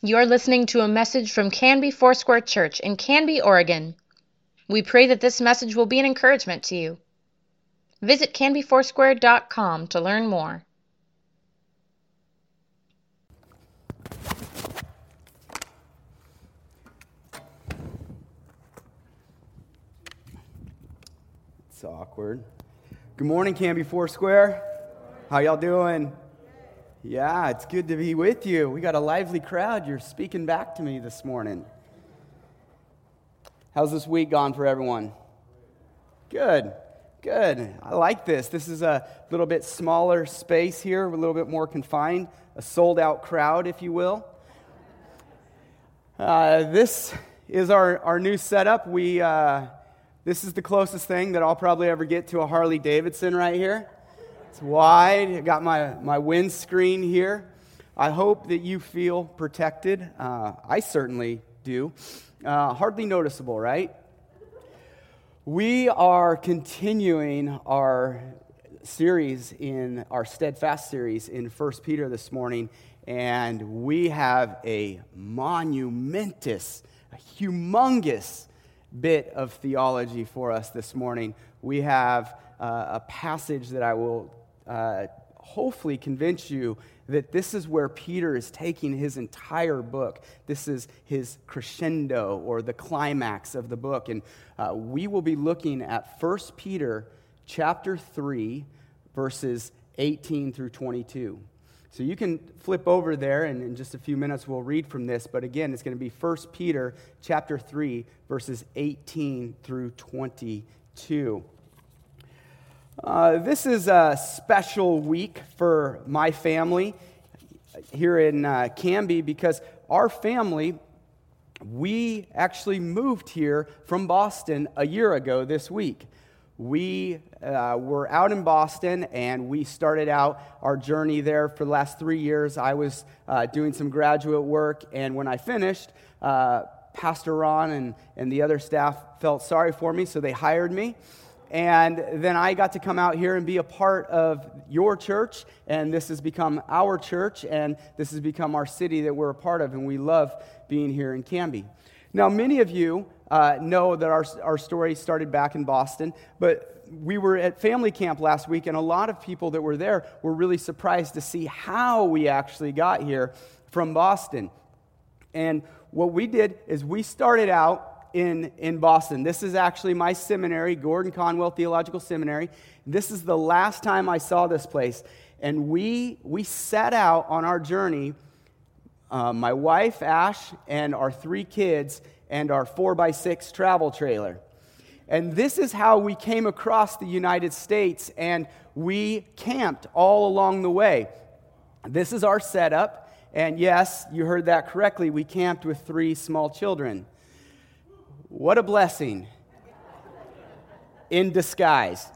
You're listening to a message from Canby Foursquare Church in Canby, Oregon. We pray that this message will be an encouragement to you. Visit canbyfoursquare.com to learn more. It's awkward. Good morning, Canby Foursquare. How y'all doing? Yeah, it's good to be with you. We got a lively crowd. You're speaking back to me this morning. How's this week gone for everyone? Good, good. I like this. This is a little bit smaller space here, a little bit more confined, a sold out crowd, if you will. Uh, this is our, our new setup. We, uh, this is the closest thing that I'll probably ever get to a Harley Davidson right here. It's wide. I got my, my windscreen here. I hope that you feel protected. Uh, I certainly do. Uh, hardly noticeable, right? We are continuing our series in our steadfast series in 1 Peter this morning, and we have a monumentous, a humongous bit of theology for us this morning. We have uh, a passage that I will uh, hopefully convince you that this is where Peter is taking his entire book. This is his crescendo or the climax of the book. And uh, we will be looking at 1 Peter chapter 3, verses 18 through 22. So you can flip over there, and in just a few minutes we'll read from this. But again, it's going to be 1 Peter chapter 3, verses 18 through 22. Uh, this is a special week for my family here in uh, Canby because our family, we actually moved here from Boston a year ago this week. We uh, were out in Boston and we started out our journey there for the last three years. I was uh, doing some graduate work, and when I finished, uh, Pastor Ron and, and the other staff felt sorry for me, so they hired me. And then I got to come out here and be a part of your church. And this has become our church, and this has become our city that we're a part of. And we love being here in Canby. Now, many of you uh, know that our, our story started back in Boston, but we were at family camp last week, and a lot of people that were there were really surprised to see how we actually got here from Boston. And what we did is we started out in, in Boston. This is actually my seminary, Gordon Conwell Theological Seminary. This is the last time I saw this place. And we, we set out on our journey, uh, my wife, Ash, and our three kids, and our four by six travel trailer. And this is how we came across the United States, and we camped all along the way. This is our setup. And yes, you heard that correctly. We camped with three small children. What a blessing in disguise.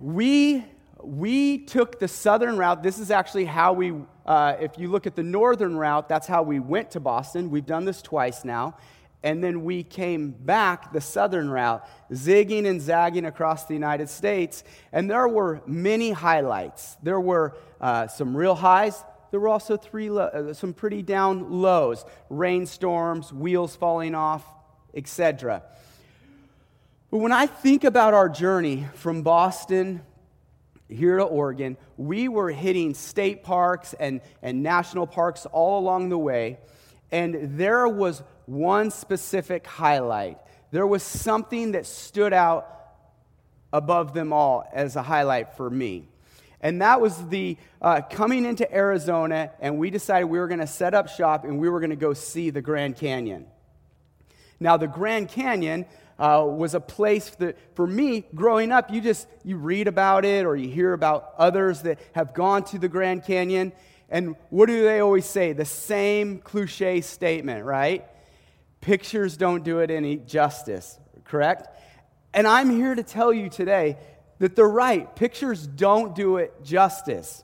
We, we took the southern route. This is actually how we, uh, if you look at the northern route, that's how we went to Boston. We've done this twice now. And then we came back the southern route, zigging and zagging across the United States. And there were many highlights. There were uh, some real highs. There were also three lo- uh, some pretty down lows rainstorms, wheels falling off, etc. But when I think about our journey from Boston here to Oregon, we were hitting state parks and, and national parks all along the way. And there was one specific highlight. There was something that stood out above them all as a highlight for me. And that was the uh, coming into Arizona, and we decided we were going to set up shop and we were going to go see the Grand Canyon. Now, the Grand Canyon uh, was a place that, for me, growing up, you just you read about it or you hear about others that have gone to the Grand Canyon. And what do they always say? The same cliche statement, right? Pictures don't do it any justice, correct? And I'm here to tell you today that they're right. Pictures don't do it justice.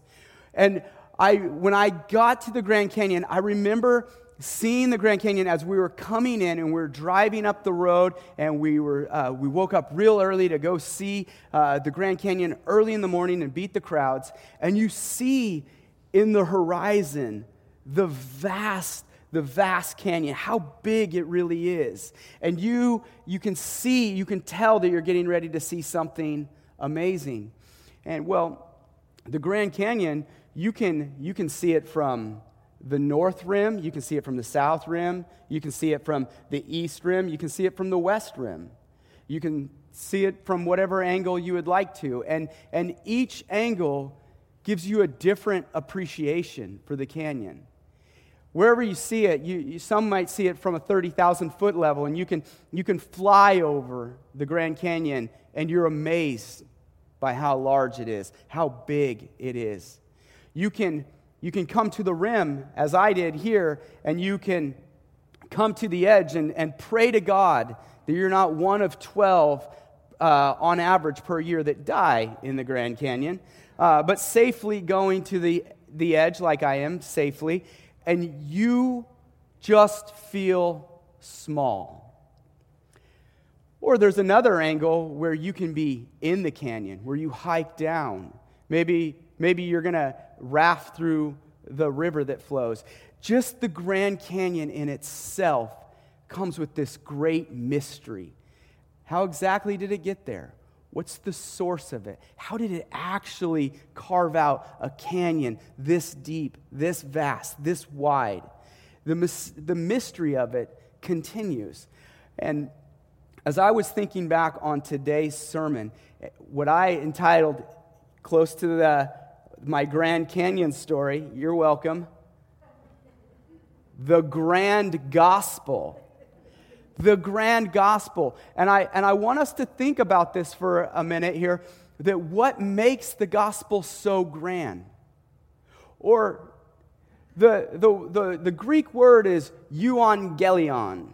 And I, when I got to the Grand Canyon, I remember seeing the Grand Canyon as we were coming in and we were driving up the road and we, were, uh, we woke up real early to go see uh, the Grand Canyon early in the morning and beat the crowds. And you see in the horizon the vast, the vast canyon, how big it really is. And you, you can see, you can tell that you're getting ready to see something amazing. And well, the Grand Canyon, you can, you can see it from the north rim, you can see it from the south rim, you can see it from the east rim, you can see it from the west rim. You can see it from whatever angle you would like to. And, and each angle gives you a different appreciation for the canyon. Wherever you see it, you, you, some might see it from a 30,000 foot level, and you can, you can fly over the Grand Canyon and you're amazed by how large it is, how big it is. You can, you can come to the rim, as I did here, and you can come to the edge and, and pray to God that you're not one of 12 uh, on average per year that die in the Grand Canyon, uh, but safely going to the, the edge like I am safely, and you just feel small. Or there's another angle where you can be in the canyon, where you hike down. Maybe, maybe you're going to raft through the river that flows. Just the Grand Canyon in itself comes with this great mystery. How exactly did it get there? What's the source of it? How did it actually carve out a canyon this deep, this vast, this wide? The, the mystery of it continues. And as I was thinking back on today's sermon, eh, what I entitled close to the, my Grand Canyon story, you're welcome, the Grand Gospel. The Grand Gospel. And I, and I want us to think about this for a minute here that what makes the gospel so grand? Or the, the, the, the Greek word is euangelion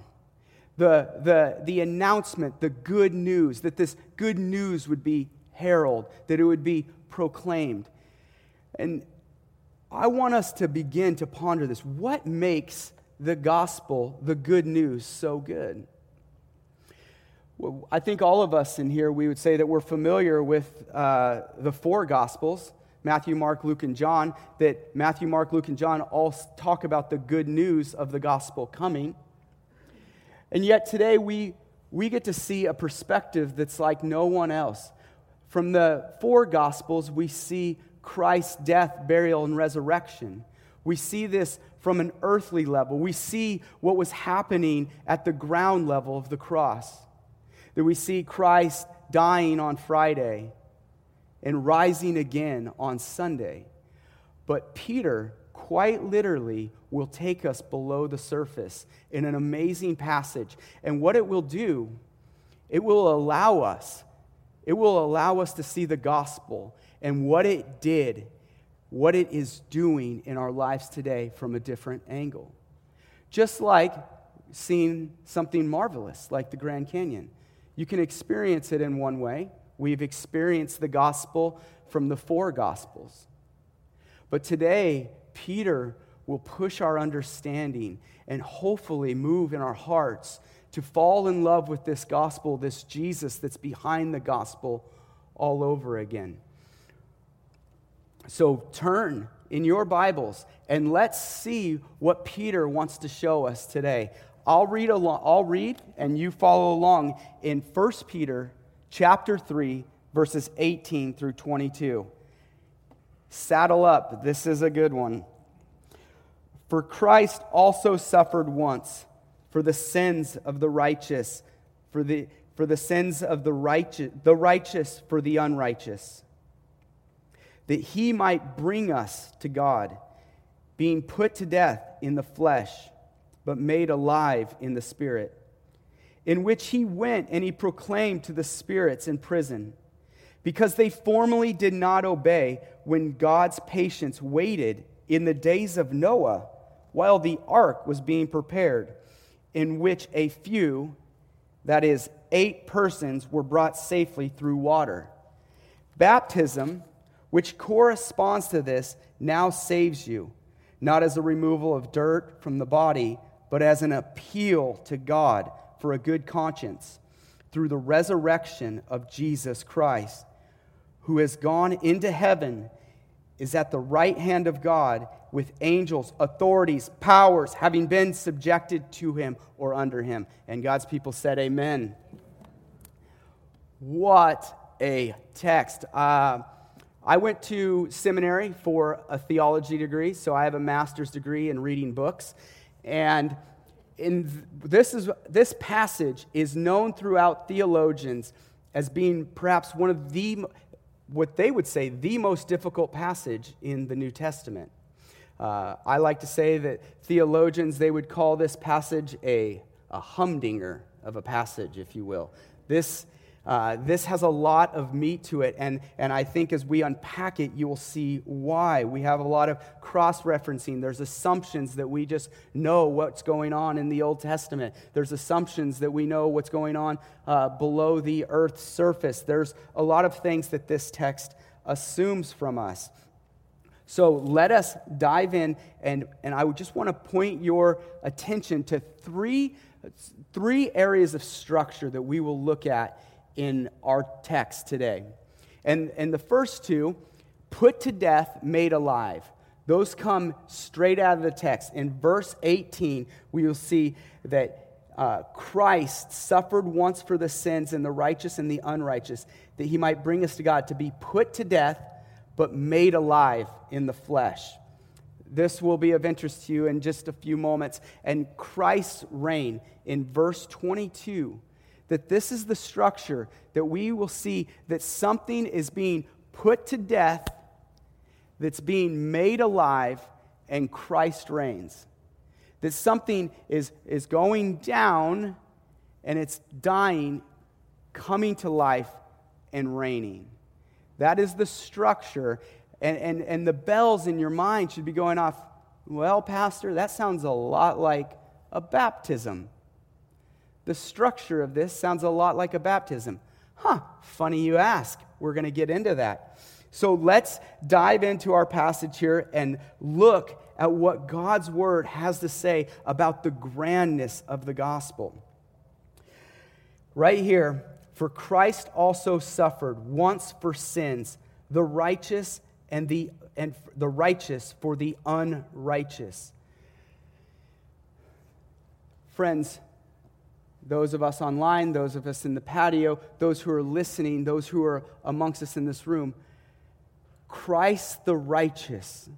the, the, the announcement, the good news, that this good news would be heralded, that it would be proclaimed. And I want us to begin to ponder this. What makes the gospel, the good news, so good? Well, I think all of us in here, we would say that we're familiar with uh, the four gospels Matthew, Mark, Luke, and John, that Matthew, Mark, Luke, and John all talk about the good news of the gospel coming. And yet today we, we get to see a perspective that's like no one else. From the four Gospels, we see Christ's death, burial, and resurrection. We see this from an earthly level. We see what was happening at the ground level of the cross. That we see Christ dying on Friday and rising again on Sunday. But Peter quite literally will take us below the surface in an amazing passage. And what it will do, it will allow us, it will allow us to see the gospel and what it did, what it is doing in our lives today from a different angle. Just like seeing something marvelous like the Grand Canyon. You can experience it in one way. We've experienced the gospel from the four gospels. But today, Peter will push our understanding and hopefully move in our hearts to fall in love with this gospel, this Jesus that's behind the gospel all over again. So turn in your Bibles and let's see what Peter wants to show us today. I'll read along, I'll read and you follow along in 1 Peter chapter 3 verses 18 through 22. Saddle up. This is a good one. For Christ also suffered once for the sins of the righteous, for the, for the sins of the righteous, the righteous for the unrighteous, that he might bring us to God, being put to death in the flesh, but made alive in the spirit, in which he went and he proclaimed to the spirits in prison because they formerly did not obey when God's patience waited in the days of Noah while the ark was being prepared, in which a few, that is, eight persons, were brought safely through water. Baptism, which corresponds to this, now saves you, not as a removal of dirt from the body, but as an appeal to God for a good conscience through the resurrection of Jesus Christ who has gone into heaven is at the right hand of God with angels, authorities, powers having been subjected to him or under him. And God's people said, Amen. What a text. Uh, I went to seminary for a theology degree, so I have a master's degree in reading books. And in this, is, this passage is known throughout theologians as being perhaps one of the, what they would say, the most difficult passage in the New Testament. Uh, I like to say that theologians, they would call this passage a, a humdinger of a passage, if you will. This uh, this has a lot of meat to it, and, and I think as we unpack it, you will see why. We have a lot of cross referencing. There's assumptions that we just know what's going on in the Old Testament, there's assumptions that we know what's going on uh, below the earth's surface. There's a lot of things that this text assumes from us. So let us dive in, and, and I would just want to point your attention to three, three areas of structure that we will look at in our text today. And, and the first two, put to death, made alive. Those come straight out of the text. In verse 18, we will see that uh, Christ suffered once for the sins and the righteous and the unrighteous, that he might bring us to God, to be put to death, but made alive in the flesh. This will be of interest to you in just a few moments. And Christ's reign in verse 22 that this is the structure that we will see that something is being put to death, that's being made alive, and Christ reigns. That something is, is going down and it's dying, coming to life, and reigning. That is the structure. And, and, and the bells in your mind should be going off. Well, Pastor, that sounds a lot like a baptism. The structure of this sounds a lot like a baptism. Huh, funny you ask. We're going to get into that. So let's dive into our passage here and look at what God's word has to say about the grandness of the gospel. Right here, for Christ also suffered once for sins, the righteous and the and the righteous for the unrighteous. Friends, those of us online, those of us in the patio, those who are listening, those who are amongst us in this room. Christ the righteous.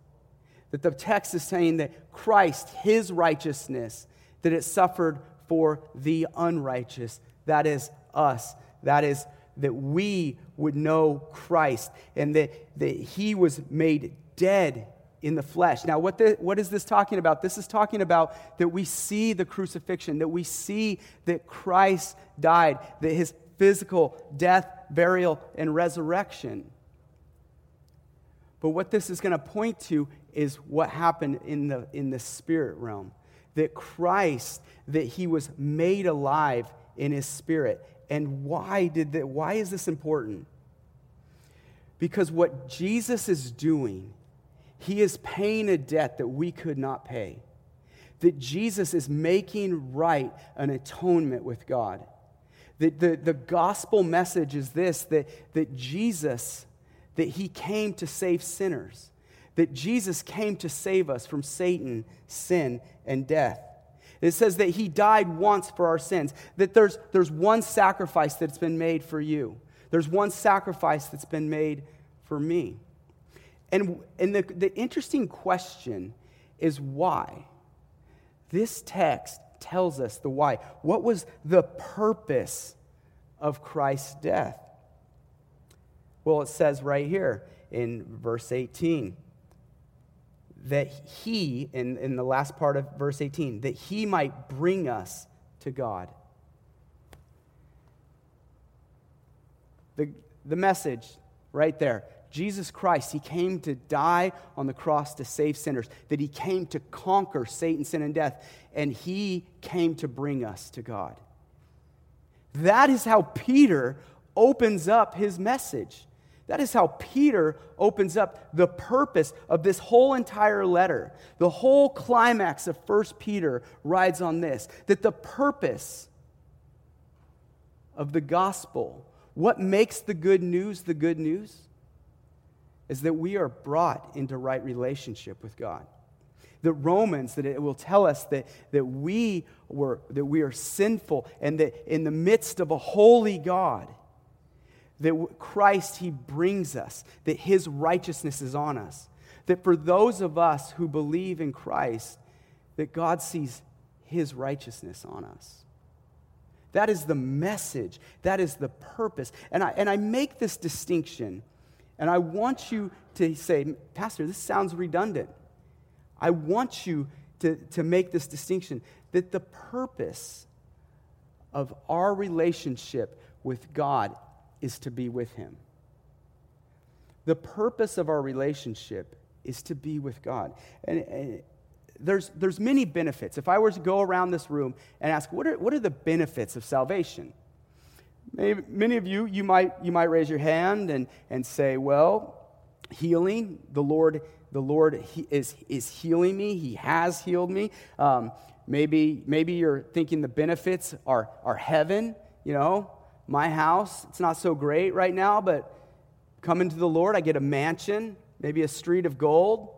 That the text is saying that Christ, his righteousness, that it suffered for the unrighteous. That is us. That is that we would know Christ and that, that he was made dead in the flesh. Now, what, the, what is this talking about? This is talking about that we see the crucifixion, that we see that Christ died, that his physical death, burial, and resurrection. But what this is going to point to is what happened in the, in the spirit realm. That Christ, that he was made alive in his spirit. And why did that? Why is this important? Because what Jesus is doing he is paying a debt that we could not pay. That Jesus is making right an atonement with God. That the, the gospel message is this that, that Jesus, that he came to save sinners. That Jesus came to save us from Satan, sin, and death. It says that he died once for our sins, that there's, there's one sacrifice that's been made for you. There's one sacrifice that's been made for me. And, and the, the interesting question is why? This text tells us the why. What was the purpose of Christ's death? Well, it says right here in verse 18 that he, in, in the last part of verse 18, that he might bring us to God. The, the message right there Jesus Christ, He came to die on the cross to save sinners, that He came to conquer Satan, sin, and death, and He came to bring us to God. That is how Peter opens up his message. That is how Peter opens up the purpose of this whole entire letter. The whole climax of 1 Peter rides on this that the purpose of the gospel, what makes the good news the good news? Is that we are brought into right relationship with God. The Romans, that it will tell us that, that, we were, that we are sinful and that in the midst of a holy God, that Christ, He brings us, that His righteousness is on us. That for those of us who believe in Christ, that God sees His righteousness on us. That is the message. That is the purpose. And I, and I make this distinction, and I want you to say, Pastor, this sounds redundant. I want you to, to make this distinction that the purpose of our relationship with God is to be with Him. The purpose of our relationship is to be with God. And, and, there's, there's many benefits. If I were to go around this room and ask, what are, what are the benefits of salvation? Many of you, you might, you might raise your hand and, and say, well, healing, the Lord, the Lord he is, is healing me. He has healed me. Um, maybe, maybe you're thinking the benefits are, are heaven, you know, my house, it's not so great right now, but coming to the Lord, I get a mansion, maybe a street of gold.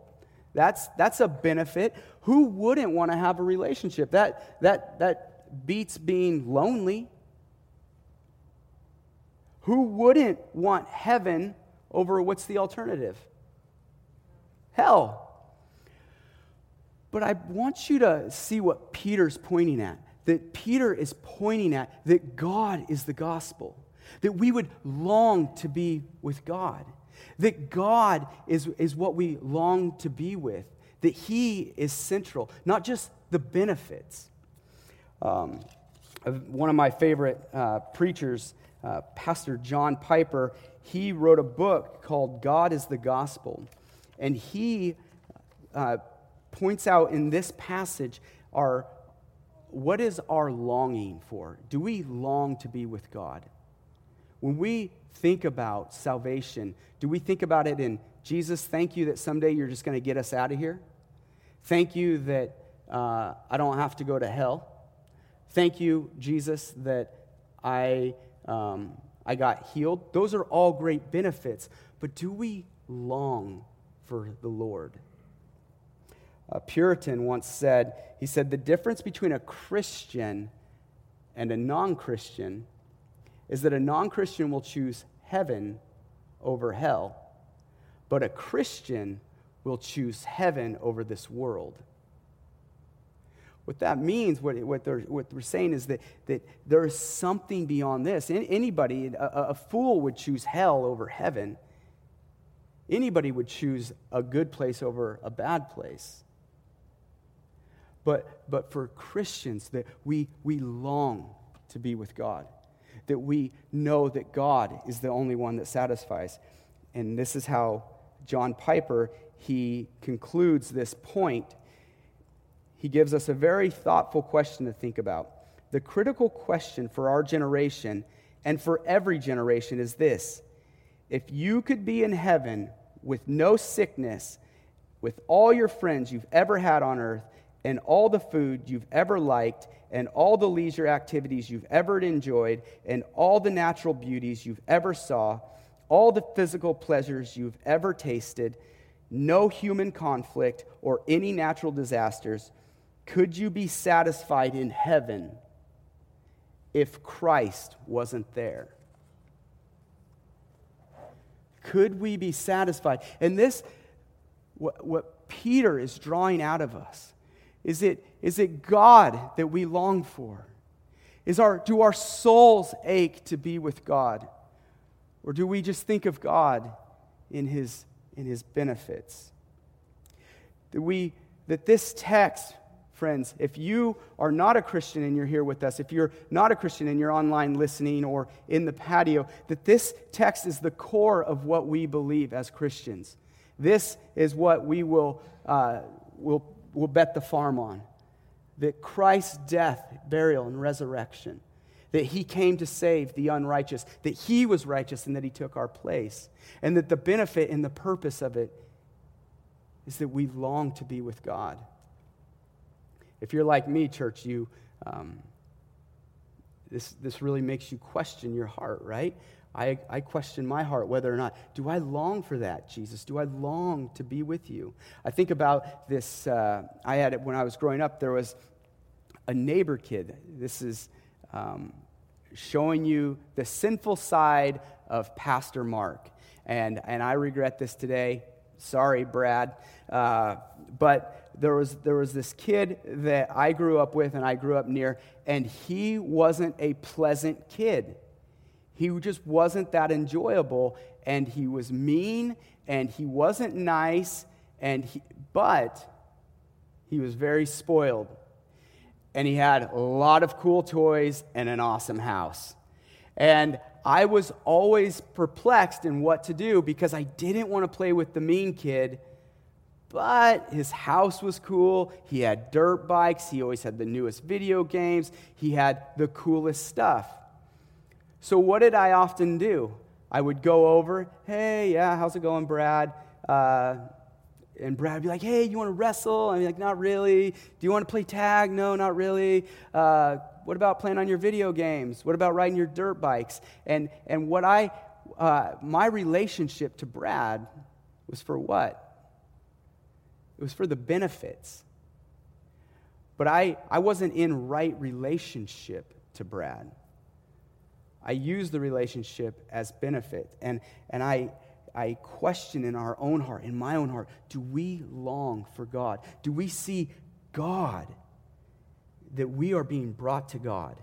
That's, that's a benefit. Who wouldn't want to have a relationship? That, that, that beats being lonely. Who wouldn't want heaven over what's the alternative? Hell. But I want you to see what Peter's pointing at that Peter is pointing at that God is the gospel, that we would long to be with God, that God is, is what we long to be with, that He is central, not just the benefits. Um, one of my favorite uh, preachers, uh, Pastor John Piper, he wrote a book called God is the Gospel. And he uh, points out in this passage our what is our longing for? Do we long to be with God? When we think about salvation, do we think about it in Jesus, thank you that someday you're just going to get us out of here? Thank you that uh, I don't have to go to hell. Thank you, Jesus, that I, um, I got healed. Those are all great benefits. But do we long for the Lord? a Puritan once said, he said, the difference between a Christian and a non Christian is that a non Christian will choose heaven over hell, but a Christian will choose heaven over this world. What that means, what, what, they're, what they're saying is that, that there is something beyond this. Anybody, a, a fool would choose hell over heaven. Anybody would choose a good place over a bad place but, but for Christians, that we, we long to be with God, that we know that God is the only one that satisfies. And this is how John Piper, he concludes this point. He gives us a very thoughtful question to think about. The critical question for our generation and for every generation is this If you could be in heaven with no sickness, with all your friends you've ever had on earth, and all the food you've ever liked, and all the leisure activities you've ever enjoyed, and all the natural beauties you've ever saw, all the physical pleasures you've ever tasted, no human conflict or any natural disasters, could you be satisfied in heaven if Christ wasn't there? Could we be satisfied? And this, what, what Peter is drawing out of us, is it, is it God that we long for? Is our, do our souls ache to be with God? Or do we just think of God in his, in his benefits? That, we, that this text, friends, if you are not a Christian and you're here with us, if you're not a Christian and you're online listening or in the patio, that this text is the core of what we believe as Christians. This is what we will, uh, will we'll bet the farm on that Christ's death, burial, and resurrection, that he came to save the unrighteous, that he was righteous and that he took our place, and that the benefit and the purpose of it is that we long to be with God. If you're like me, church, you. Um, this, this really makes you question your heart, right? I, I question my heart whether or not, do I long for that, Jesus? Do I long to be with you? I think about this. Uh, I had it when I was growing up, there was a neighbor kid. This is um, showing you the sinful side of Pastor Mark. And, and I regret this today. Sorry, Brad. Uh, but there was, there was this kid that I grew up with and I grew up near, and he wasn't a pleasant kid. He just wasn't that enjoyable, and he was mean, and he wasn't nice, and he, but he was very spoiled. And he had a lot of cool toys and an awesome house. And I was always perplexed in what to do because I didn't want to play with the mean kid, but his house was cool. He had dirt bikes. He always had the newest video games. He had the coolest stuff. So, what did I often do? I would go over, hey, yeah, how's it going, Brad? Uh, and Brad would be like, hey, you want to wrestle? I'm like, not really. Do you want to play tag? No, not really. Uh, what about playing on your video games? What about riding your dirt bikes? And, and what I, uh, my relationship to Brad was for what? It was for the benefits. But I, I wasn't in right relationship to Brad. I use the relationship as benefit. And, and I, I question in our own heart, in my own heart, do we long for God? Do we see God? That we are being brought to God?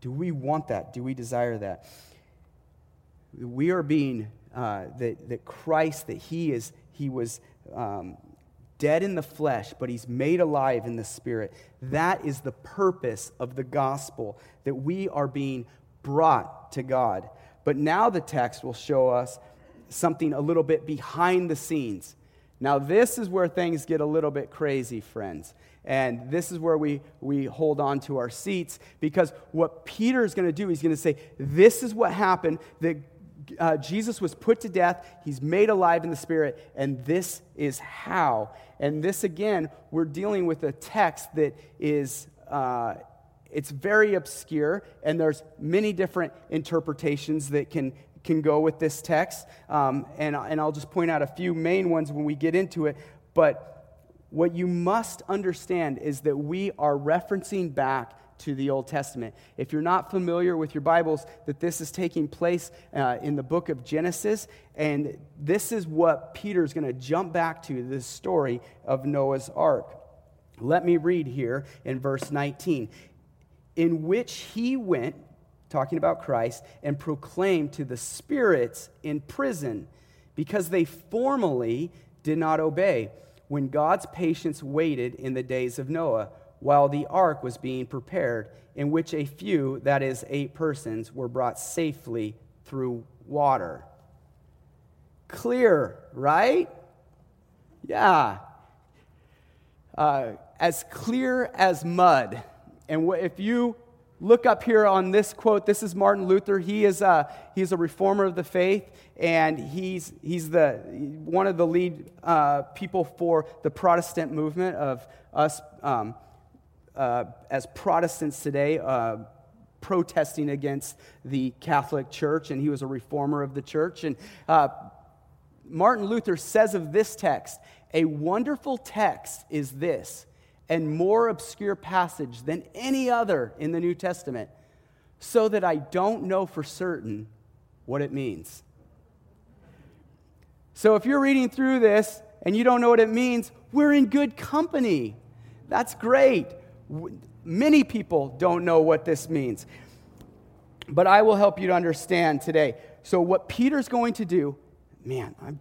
Do we want that? Do we desire that? We are being, uh, that, that Christ, that He is, He was um, dead in the flesh, but he's made alive in the spirit. That is the purpose of the gospel, that we are being brought to God. But now the text will show us something a little bit behind the scenes. Now, this is where things get a little bit crazy, friends. And this is where we, we hold on to our seats because what Peter is going to do, he's going to say, This is what happened that uh, Jesus was put to death, he's made alive in the Spirit, and this is how. And this, again, we're dealing with a text that is. Uh, it's very obscure, and there's many different interpretations that can, can go with this text. Um, and, and I'll just point out a few main ones when we get into it. But what you must understand is that we are referencing back to the Old Testament. If you're not familiar with your Bibles, that this is taking place uh, in the book of Genesis, and this is what Peter's going to jump back to this story of Noah's ark. Let me read here in verse 19. In which he went, talking about Christ, and proclaimed to the spirits in prison because they formally did not obey when God's patience waited in the days of Noah while the ark was being prepared, in which a few, that is, eight persons, were brought safely through water. Clear, right? Yeah. Uh, as clear as mud. And if you look up here on this quote, this is Martin Luther. He is a, he's a reformer of the faith, and he's, he's the, one of the lead uh, people for the Protestant movement of us. Um, uh, as Protestants today, uh, protesting against the Catholic Church, and he was a reformer of the church. And uh, Martin Luther says of this text, a wonderful text is this, and more obscure passage than any other in the New Testament, so that I don't know for certain what it means. So if you're reading through this and you don't know what it means, we're in good company. That's great. Many people don't know what this means. But I will help you to understand today. So, what Peter's going to do, man, I'm,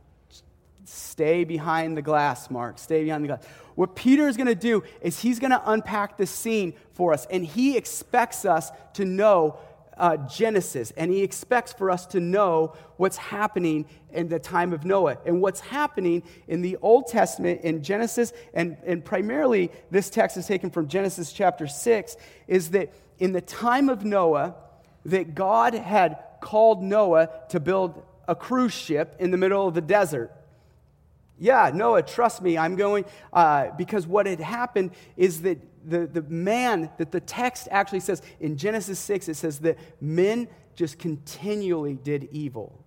stay behind the glass, Mark. Stay behind the glass. What Peter is going to do is he's going to unpack the scene for us, and he expects us to know uh, Genesis, and he expects for us to know what's happening in the time of Noah. And what's happening in the Old Testament, in Genesis, and, and primarily this text is taken from Genesis chapter 6, is that in the time of Noah, that God had called Noah to build a cruise ship in the middle of the desert. Yeah, Noah, trust me, I'm going, uh, because what had happened is that the, the man that the text actually says in Genesis 6, it says that men just continually did evil.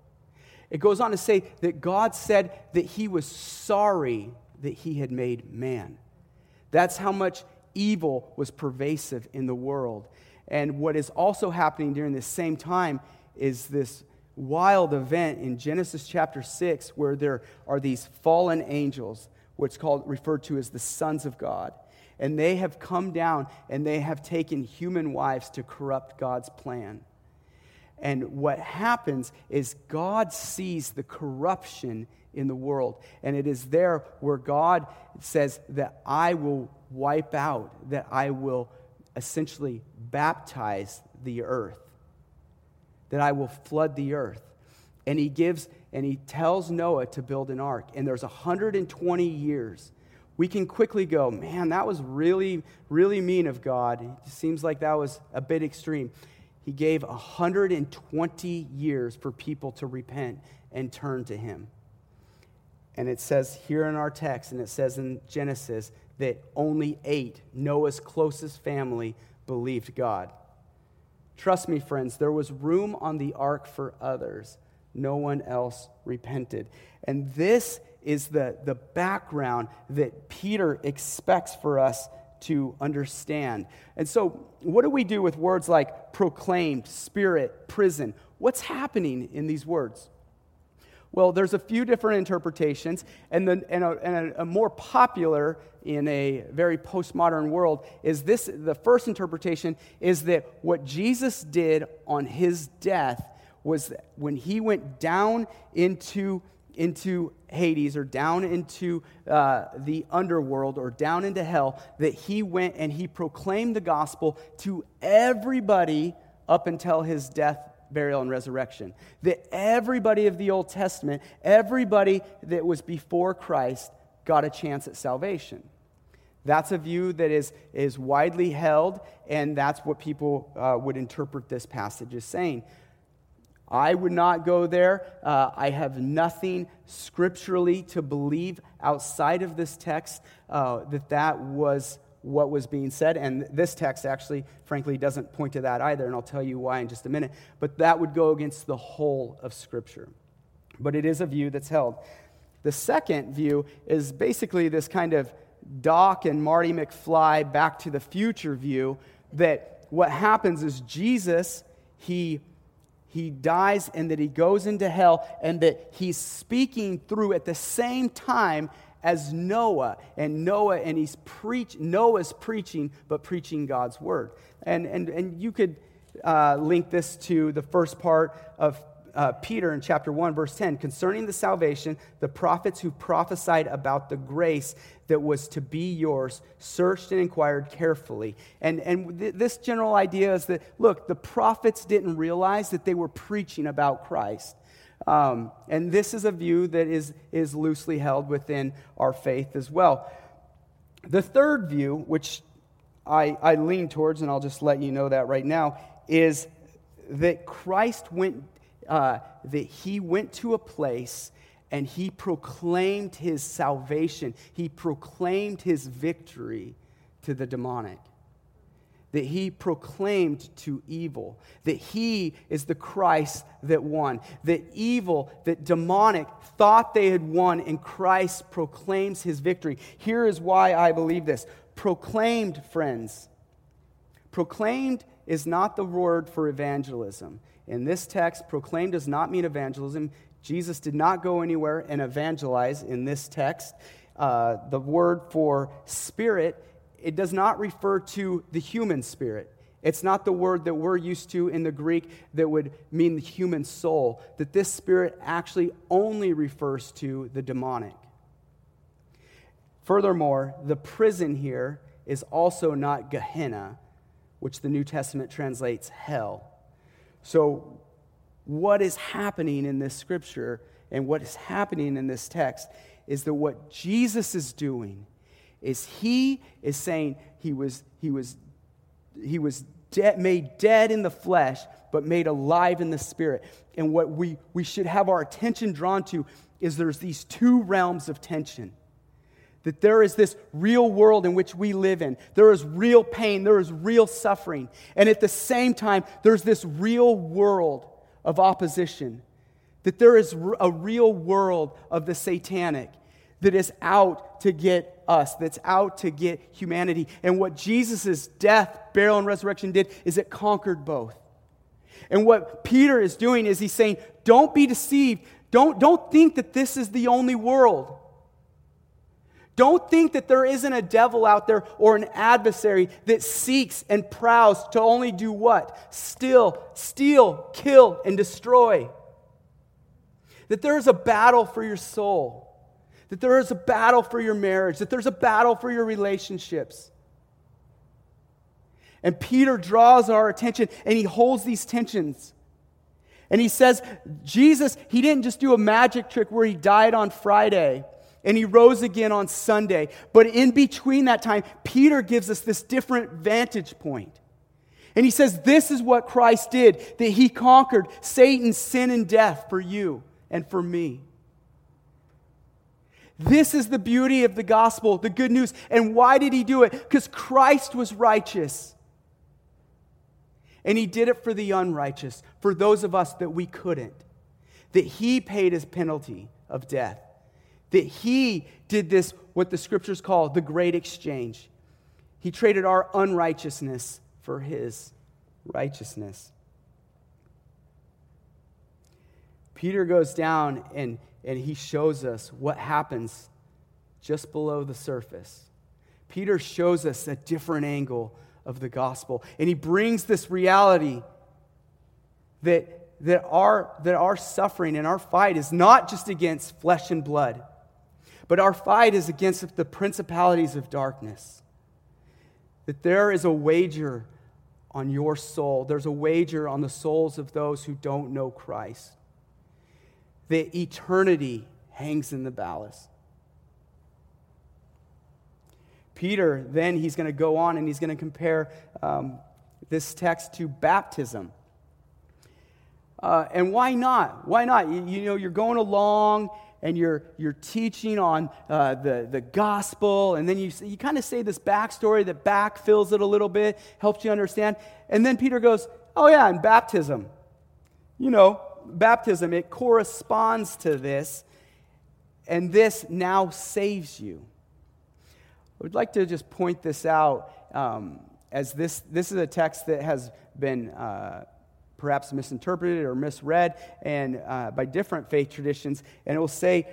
It goes on to say that God said that he was sorry that he had made man. That's how much evil was pervasive in the world. And what is also happening during this same time is this wild event in Genesis chapter 6 where there are these fallen angels, what's called referred to as the sons of God. And they have come down and they have taken human wives to corrupt God's plan. And what happens is God sees the corruption in the world. And it is there where God says that I will wipe out, that I will essentially baptize the earth, that I will flood the earth. And he gives and he tells Noah to build an ark. And there's 120 years. We can quickly go, man, that was really, really mean of God. It seems like that was a bit extreme. He gave 120 years for people to repent and turn to him. And it says here in our text, and it says in Genesis, that only eight, Noah's closest family, believed God. Trust me, friends, there was room on the ark for others. No one else repented. And this is the, the background that Peter expects for us to understand. And so, what do we do with words like proclaimed, spirit, prison? What's happening in these words? Well, there's a few different interpretations, and, the, and, a, and a, a more popular in a very postmodern world is this the first interpretation is that what Jesus did on his death was when he went down into into Hades or down into uh, the underworld or down into hell, that he went and he proclaimed the gospel to everybody up until his death, burial, and resurrection. That everybody of the Old Testament, everybody that was before Christ, got a chance at salvation. That's a view that is, is widely held, and that's what people uh, would interpret this passage as saying. I would not go there. Uh, I have nothing scripturally to believe outside of this text uh, that that was what was being said. And this text actually, frankly, doesn't point to that either, and I'll tell you why in just a minute. But that would go against the whole of Scripture. But it is a view that's held. The second view is basically this kind of Doc and Marty McFly back to the future view that what happens is Jesus, he he dies and that he goes into hell and that he's speaking through at the same time as Noah. And Noah and he's preach Noah's preaching but preaching God's word. And and and you could uh, link this to the first part of uh, Peter in chapter 1, verse 10, concerning the salvation, the prophets who prophesied about the grace that was to be yours searched and inquired carefully. And, and th- this general idea is that, look, the prophets didn't realize that they were preaching about Christ. Um, and this is a view that is, is loosely held within our faith as well. The third view, which I, I lean towards, and I'll just let you know that right now, is that Christ went uh, that he went to a place and he proclaimed his salvation. He proclaimed his victory to the demonic. That he proclaimed to evil. That he is the Christ that won. That evil, that demonic thought they had won, and Christ proclaims his victory. Here is why I believe this. Proclaimed, friends. Proclaimed is not the word for evangelism. In this text, proclaim does not mean evangelism. Jesus did not go anywhere and evangelize in this text. Uh, the word for spirit, it does not refer to the human spirit. It's not the word that we're used to in the Greek that would mean the human soul, that this spirit actually only refers to the demonic. Furthermore, the prison here is also not Gehenna, which the New Testament translates hell. So, what is happening in this scripture and what is happening in this text is that what Jesus is doing is he is saying he was, he was, he was de- made dead in the flesh, but made alive in the spirit. And what we, we should have our attention drawn to is there's these two realms of tension that there is this real world in which we live in. There is real pain, there is real suffering. And at the same time, there's this real world of opposition. That there is a real world of the satanic that is out to get us, that's out to get humanity. And what Jesus' death, burial, and resurrection did is it conquered both. And what Peter is doing is he's saying, don't be deceived. Don't, don't think that this is the only world. Don't think that there isn't a devil out there or an adversary that seeks and prowls to only do what? Steal, steal, kill, and destroy. That there is a battle for your soul. That there is a battle for your marriage. That there's a battle for your relationships. And Peter draws our attention and he holds these tensions. And he says, Jesus, he didn't just do a magic trick where he died on Friday and he rose again on Sunday. But in between that time, Peter gives us this different vantage point. And he says, This is what Christ did, that he conquered Satan, sin, and death for you and for me. This is the beauty of the gospel, the good news. And why did he do it? Because Christ was righteous. And he did it for the unrighteous, for those of us that we couldn't. That he paid his penalty of death that he did this, what the scriptures call the great exchange. He traded our unrighteousness for his righteousness. Peter goes down and, and he shows us what happens just below the surface. Peter shows us a different angle of the gospel, and he brings this reality that, that, our, that our suffering and our fight is not just against flesh and blood but our fight is against the principalities of darkness. That there is a wager on your soul, there's a wager on the souls of those who don't know Christ. That eternity hangs in the balance. Peter, then he's going to go on and he's going to compare um, this text to baptism. Uh, and why not? Why not? You, you know, you're going along and you're, you're teaching on uh, the, the gospel, and then you, you kind of say this backstory that backfills it a little bit, helps you understand. And then Peter goes, Oh, yeah, and baptism. You know, baptism, it corresponds to this, and this now saves you. I would like to just point this out um, as this, this is a text that has been. Uh, perhaps misinterpreted or misread and uh, by different faith traditions and it will say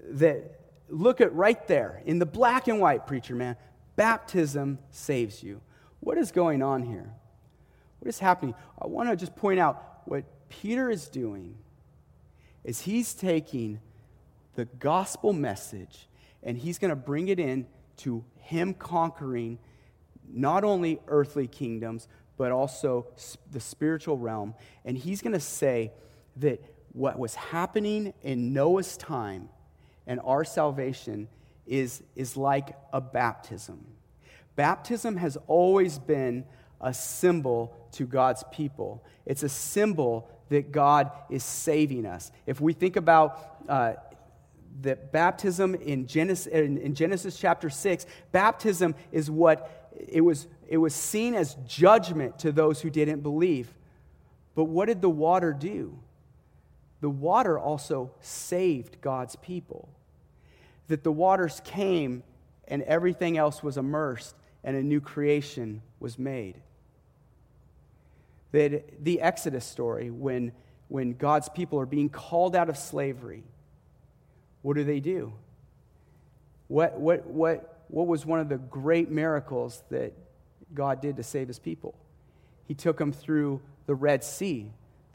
that look at right there in the black and white preacher man baptism saves you. What is going on here? What is happening? I want to just point out what peter is doing is he's taking the gospel message and he's going to bring it in to him conquering not only earthly kingdoms but also the spiritual realm. And he's going to say that what was happening in Noah's time and our salvation is, is like a baptism. Baptism has always been a symbol to God's people, it's a symbol that God is saving us. If we think about uh, that baptism in Genesis, in Genesis chapter 6, baptism is what it was, it was seen as judgment to those who didn't believe. But what did the water do? The water also saved God's people. That the waters came and everything else was immersed and a new creation was made. That the Exodus story, when, when God's people are being called out of slavery, what do they do? What, what, what, what was one of the great miracles that God did to save his people? He took them through the Red Sea.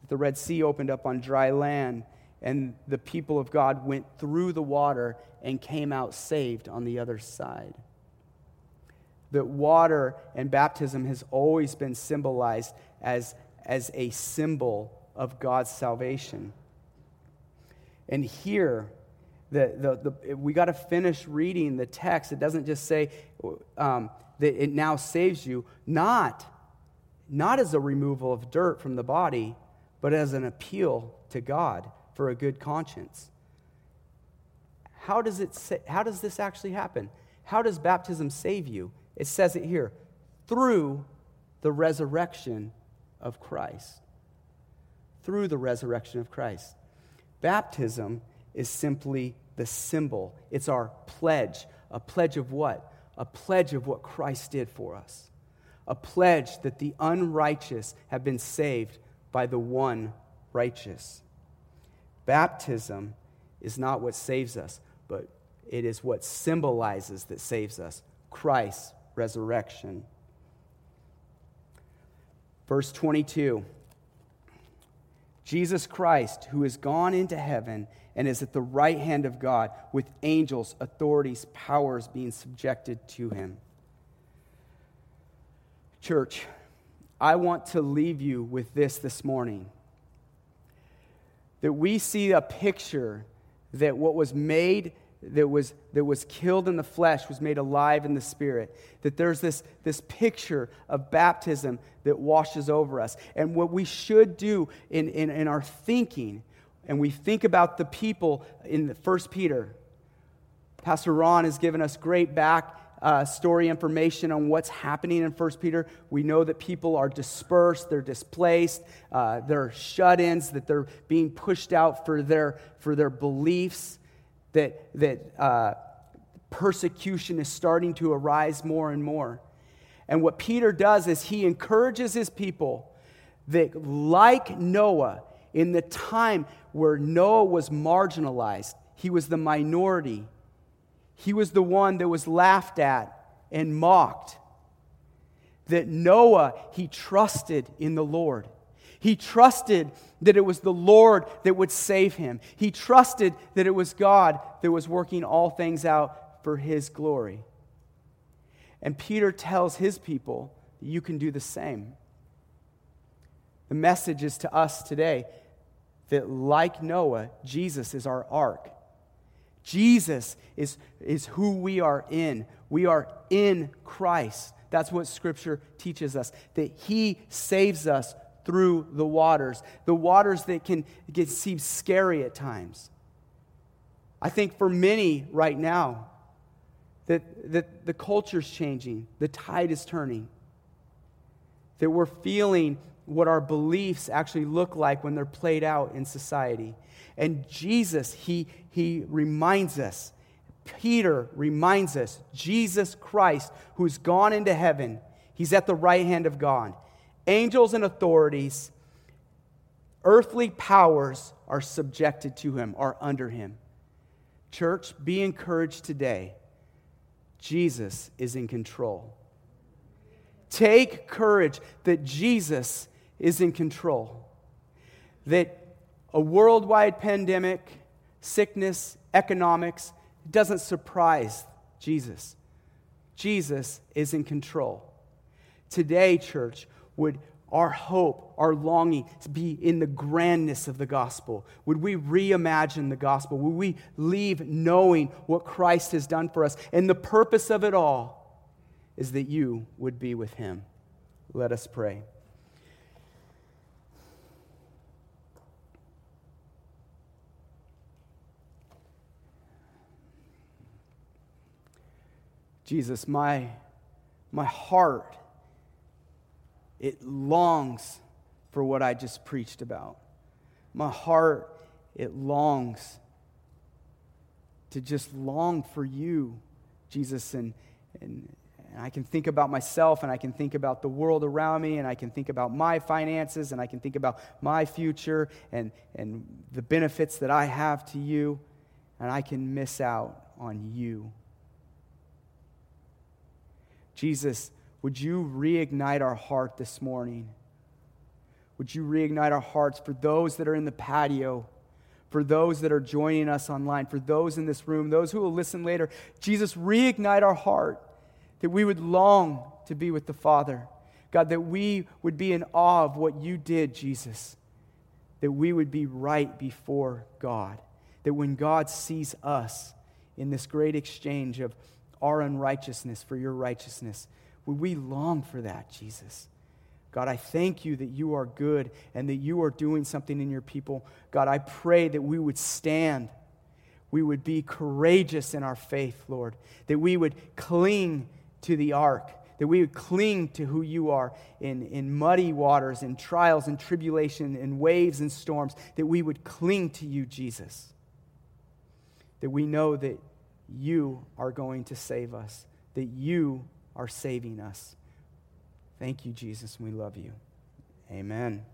The Red Sea opened up on dry land, and the people of God went through the water and came out saved on the other side. That water and baptism has always been symbolized as, as a symbol of God's salvation. And here, the, the, the, we got to finish reading the text. It doesn't just say um, that it now saves you, not, not as a removal of dirt from the body, but as an appeal to God for a good conscience. how does, it say, how does this actually happen? How does baptism save you? It says it here through the resurrection of Christ. Through the resurrection of Christ. Baptism is simply the symbol, it's our pledge. A pledge of what? A pledge of what Christ did for us. A pledge that the unrighteous have been saved by the one righteous. Baptism is not what saves us, but it is what symbolizes that saves us Christ's resurrection. Verse 22 Jesus Christ, who has gone into heaven and is at the right hand of God, with angels, authorities, powers being subjected to him. Church, I want to leave you with this this morning that we see a picture that what was made that was, that was killed in the flesh was made alive in the spirit. That there's this, this picture of baptism that washes over us. And what we should do in, in, in our thinking, and we think about the people in First Peter, Pastor Ron has given us great back uh, story information on what's happening in First Peter. We know that people are dispersed, they're displaced, uh, they're shut ins, that they're being pushed out for their, for their beliefs that, that uh, persecution is starting to arise more and more. And what Peter does is he encourages his people that, like Noah, in the time where Noah was marginalized, he was the minority, he was the one that was laughed at and mocked. That Noah, he trusted in the Lord. He trusted that it was the Lord that would save him. He trusted that it was God that was working all things out for his glory. And Peter tells his people you can do the same. The message is to us today that, like Noah, Jesus is our ark. Jesus is, is who we are in. We are in Christ. That's what Scripture teaches us, that He saves us through the waters, the waters that can, can seem scary at times. I think for many right now, that, that the culture's changing, the tide is turning, that we're feeling what our beliefs actually look like when they're played out in society. And Jesus, he, he reminds us, Peter reminds us, Jesus Christ, who's gone into heaven, he's at the right hand of God angels and authorities, earthly powers are subjected to him, are under him. Church, be encouraged today. Jesus is in control. Take courage that Jesus is in control. That a worldwide pandemic, sickness, economics doesn't surprise Jesus. Jesus is in control. Today, church, would our hope, our longing be in the grandness of the gospel? Would we reimagine the gospel? Would we leave knowing what Christ has done for us? And the purpose of it all is that you would be with him. Let us pray. Jesus, my, my heart it longs for what I just preached about. My heart, it longs to just long for you, Jesus. And, and, and I can think about myself and I can think about the world around me and I can think about my finances and I can think about my future and, and the benefits that I have to you. And I can miss out on you. Jesus, would you reignite our heart this morning? Would you reignite our hearts for those that are in the patio, for those that are joining us online, for those in this room, those who will listen later? Jesus, reignite our heart that we would long to be with the Father. God, that we would be in awe of what you did, Jesus. That we would be right before God. That when God sees us in this great exchange of our unrighteousness for your righteousness, we long for that, Jesus? God, I thank you that you are good and that you are doing something in your people. God, I pray that we would stand. we would be courageous in our faith, Lord, that we would cling to the ark, that we would cling to who you are in, in muddy waters, in trials and tribulation, in waves and storms, that we would cling to you, Jesus. That we know that you are going to save us, that you are saving us. Thank you, Jesus, we love you. Amen.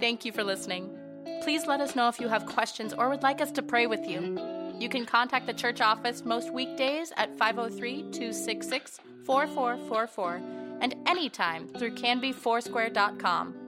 Thank you for listening. Please let us know if you have questions or would like us to pray with you. You can contact the church office most weekdays at 503 266 4444 and anytime through canbyfoursquare.com.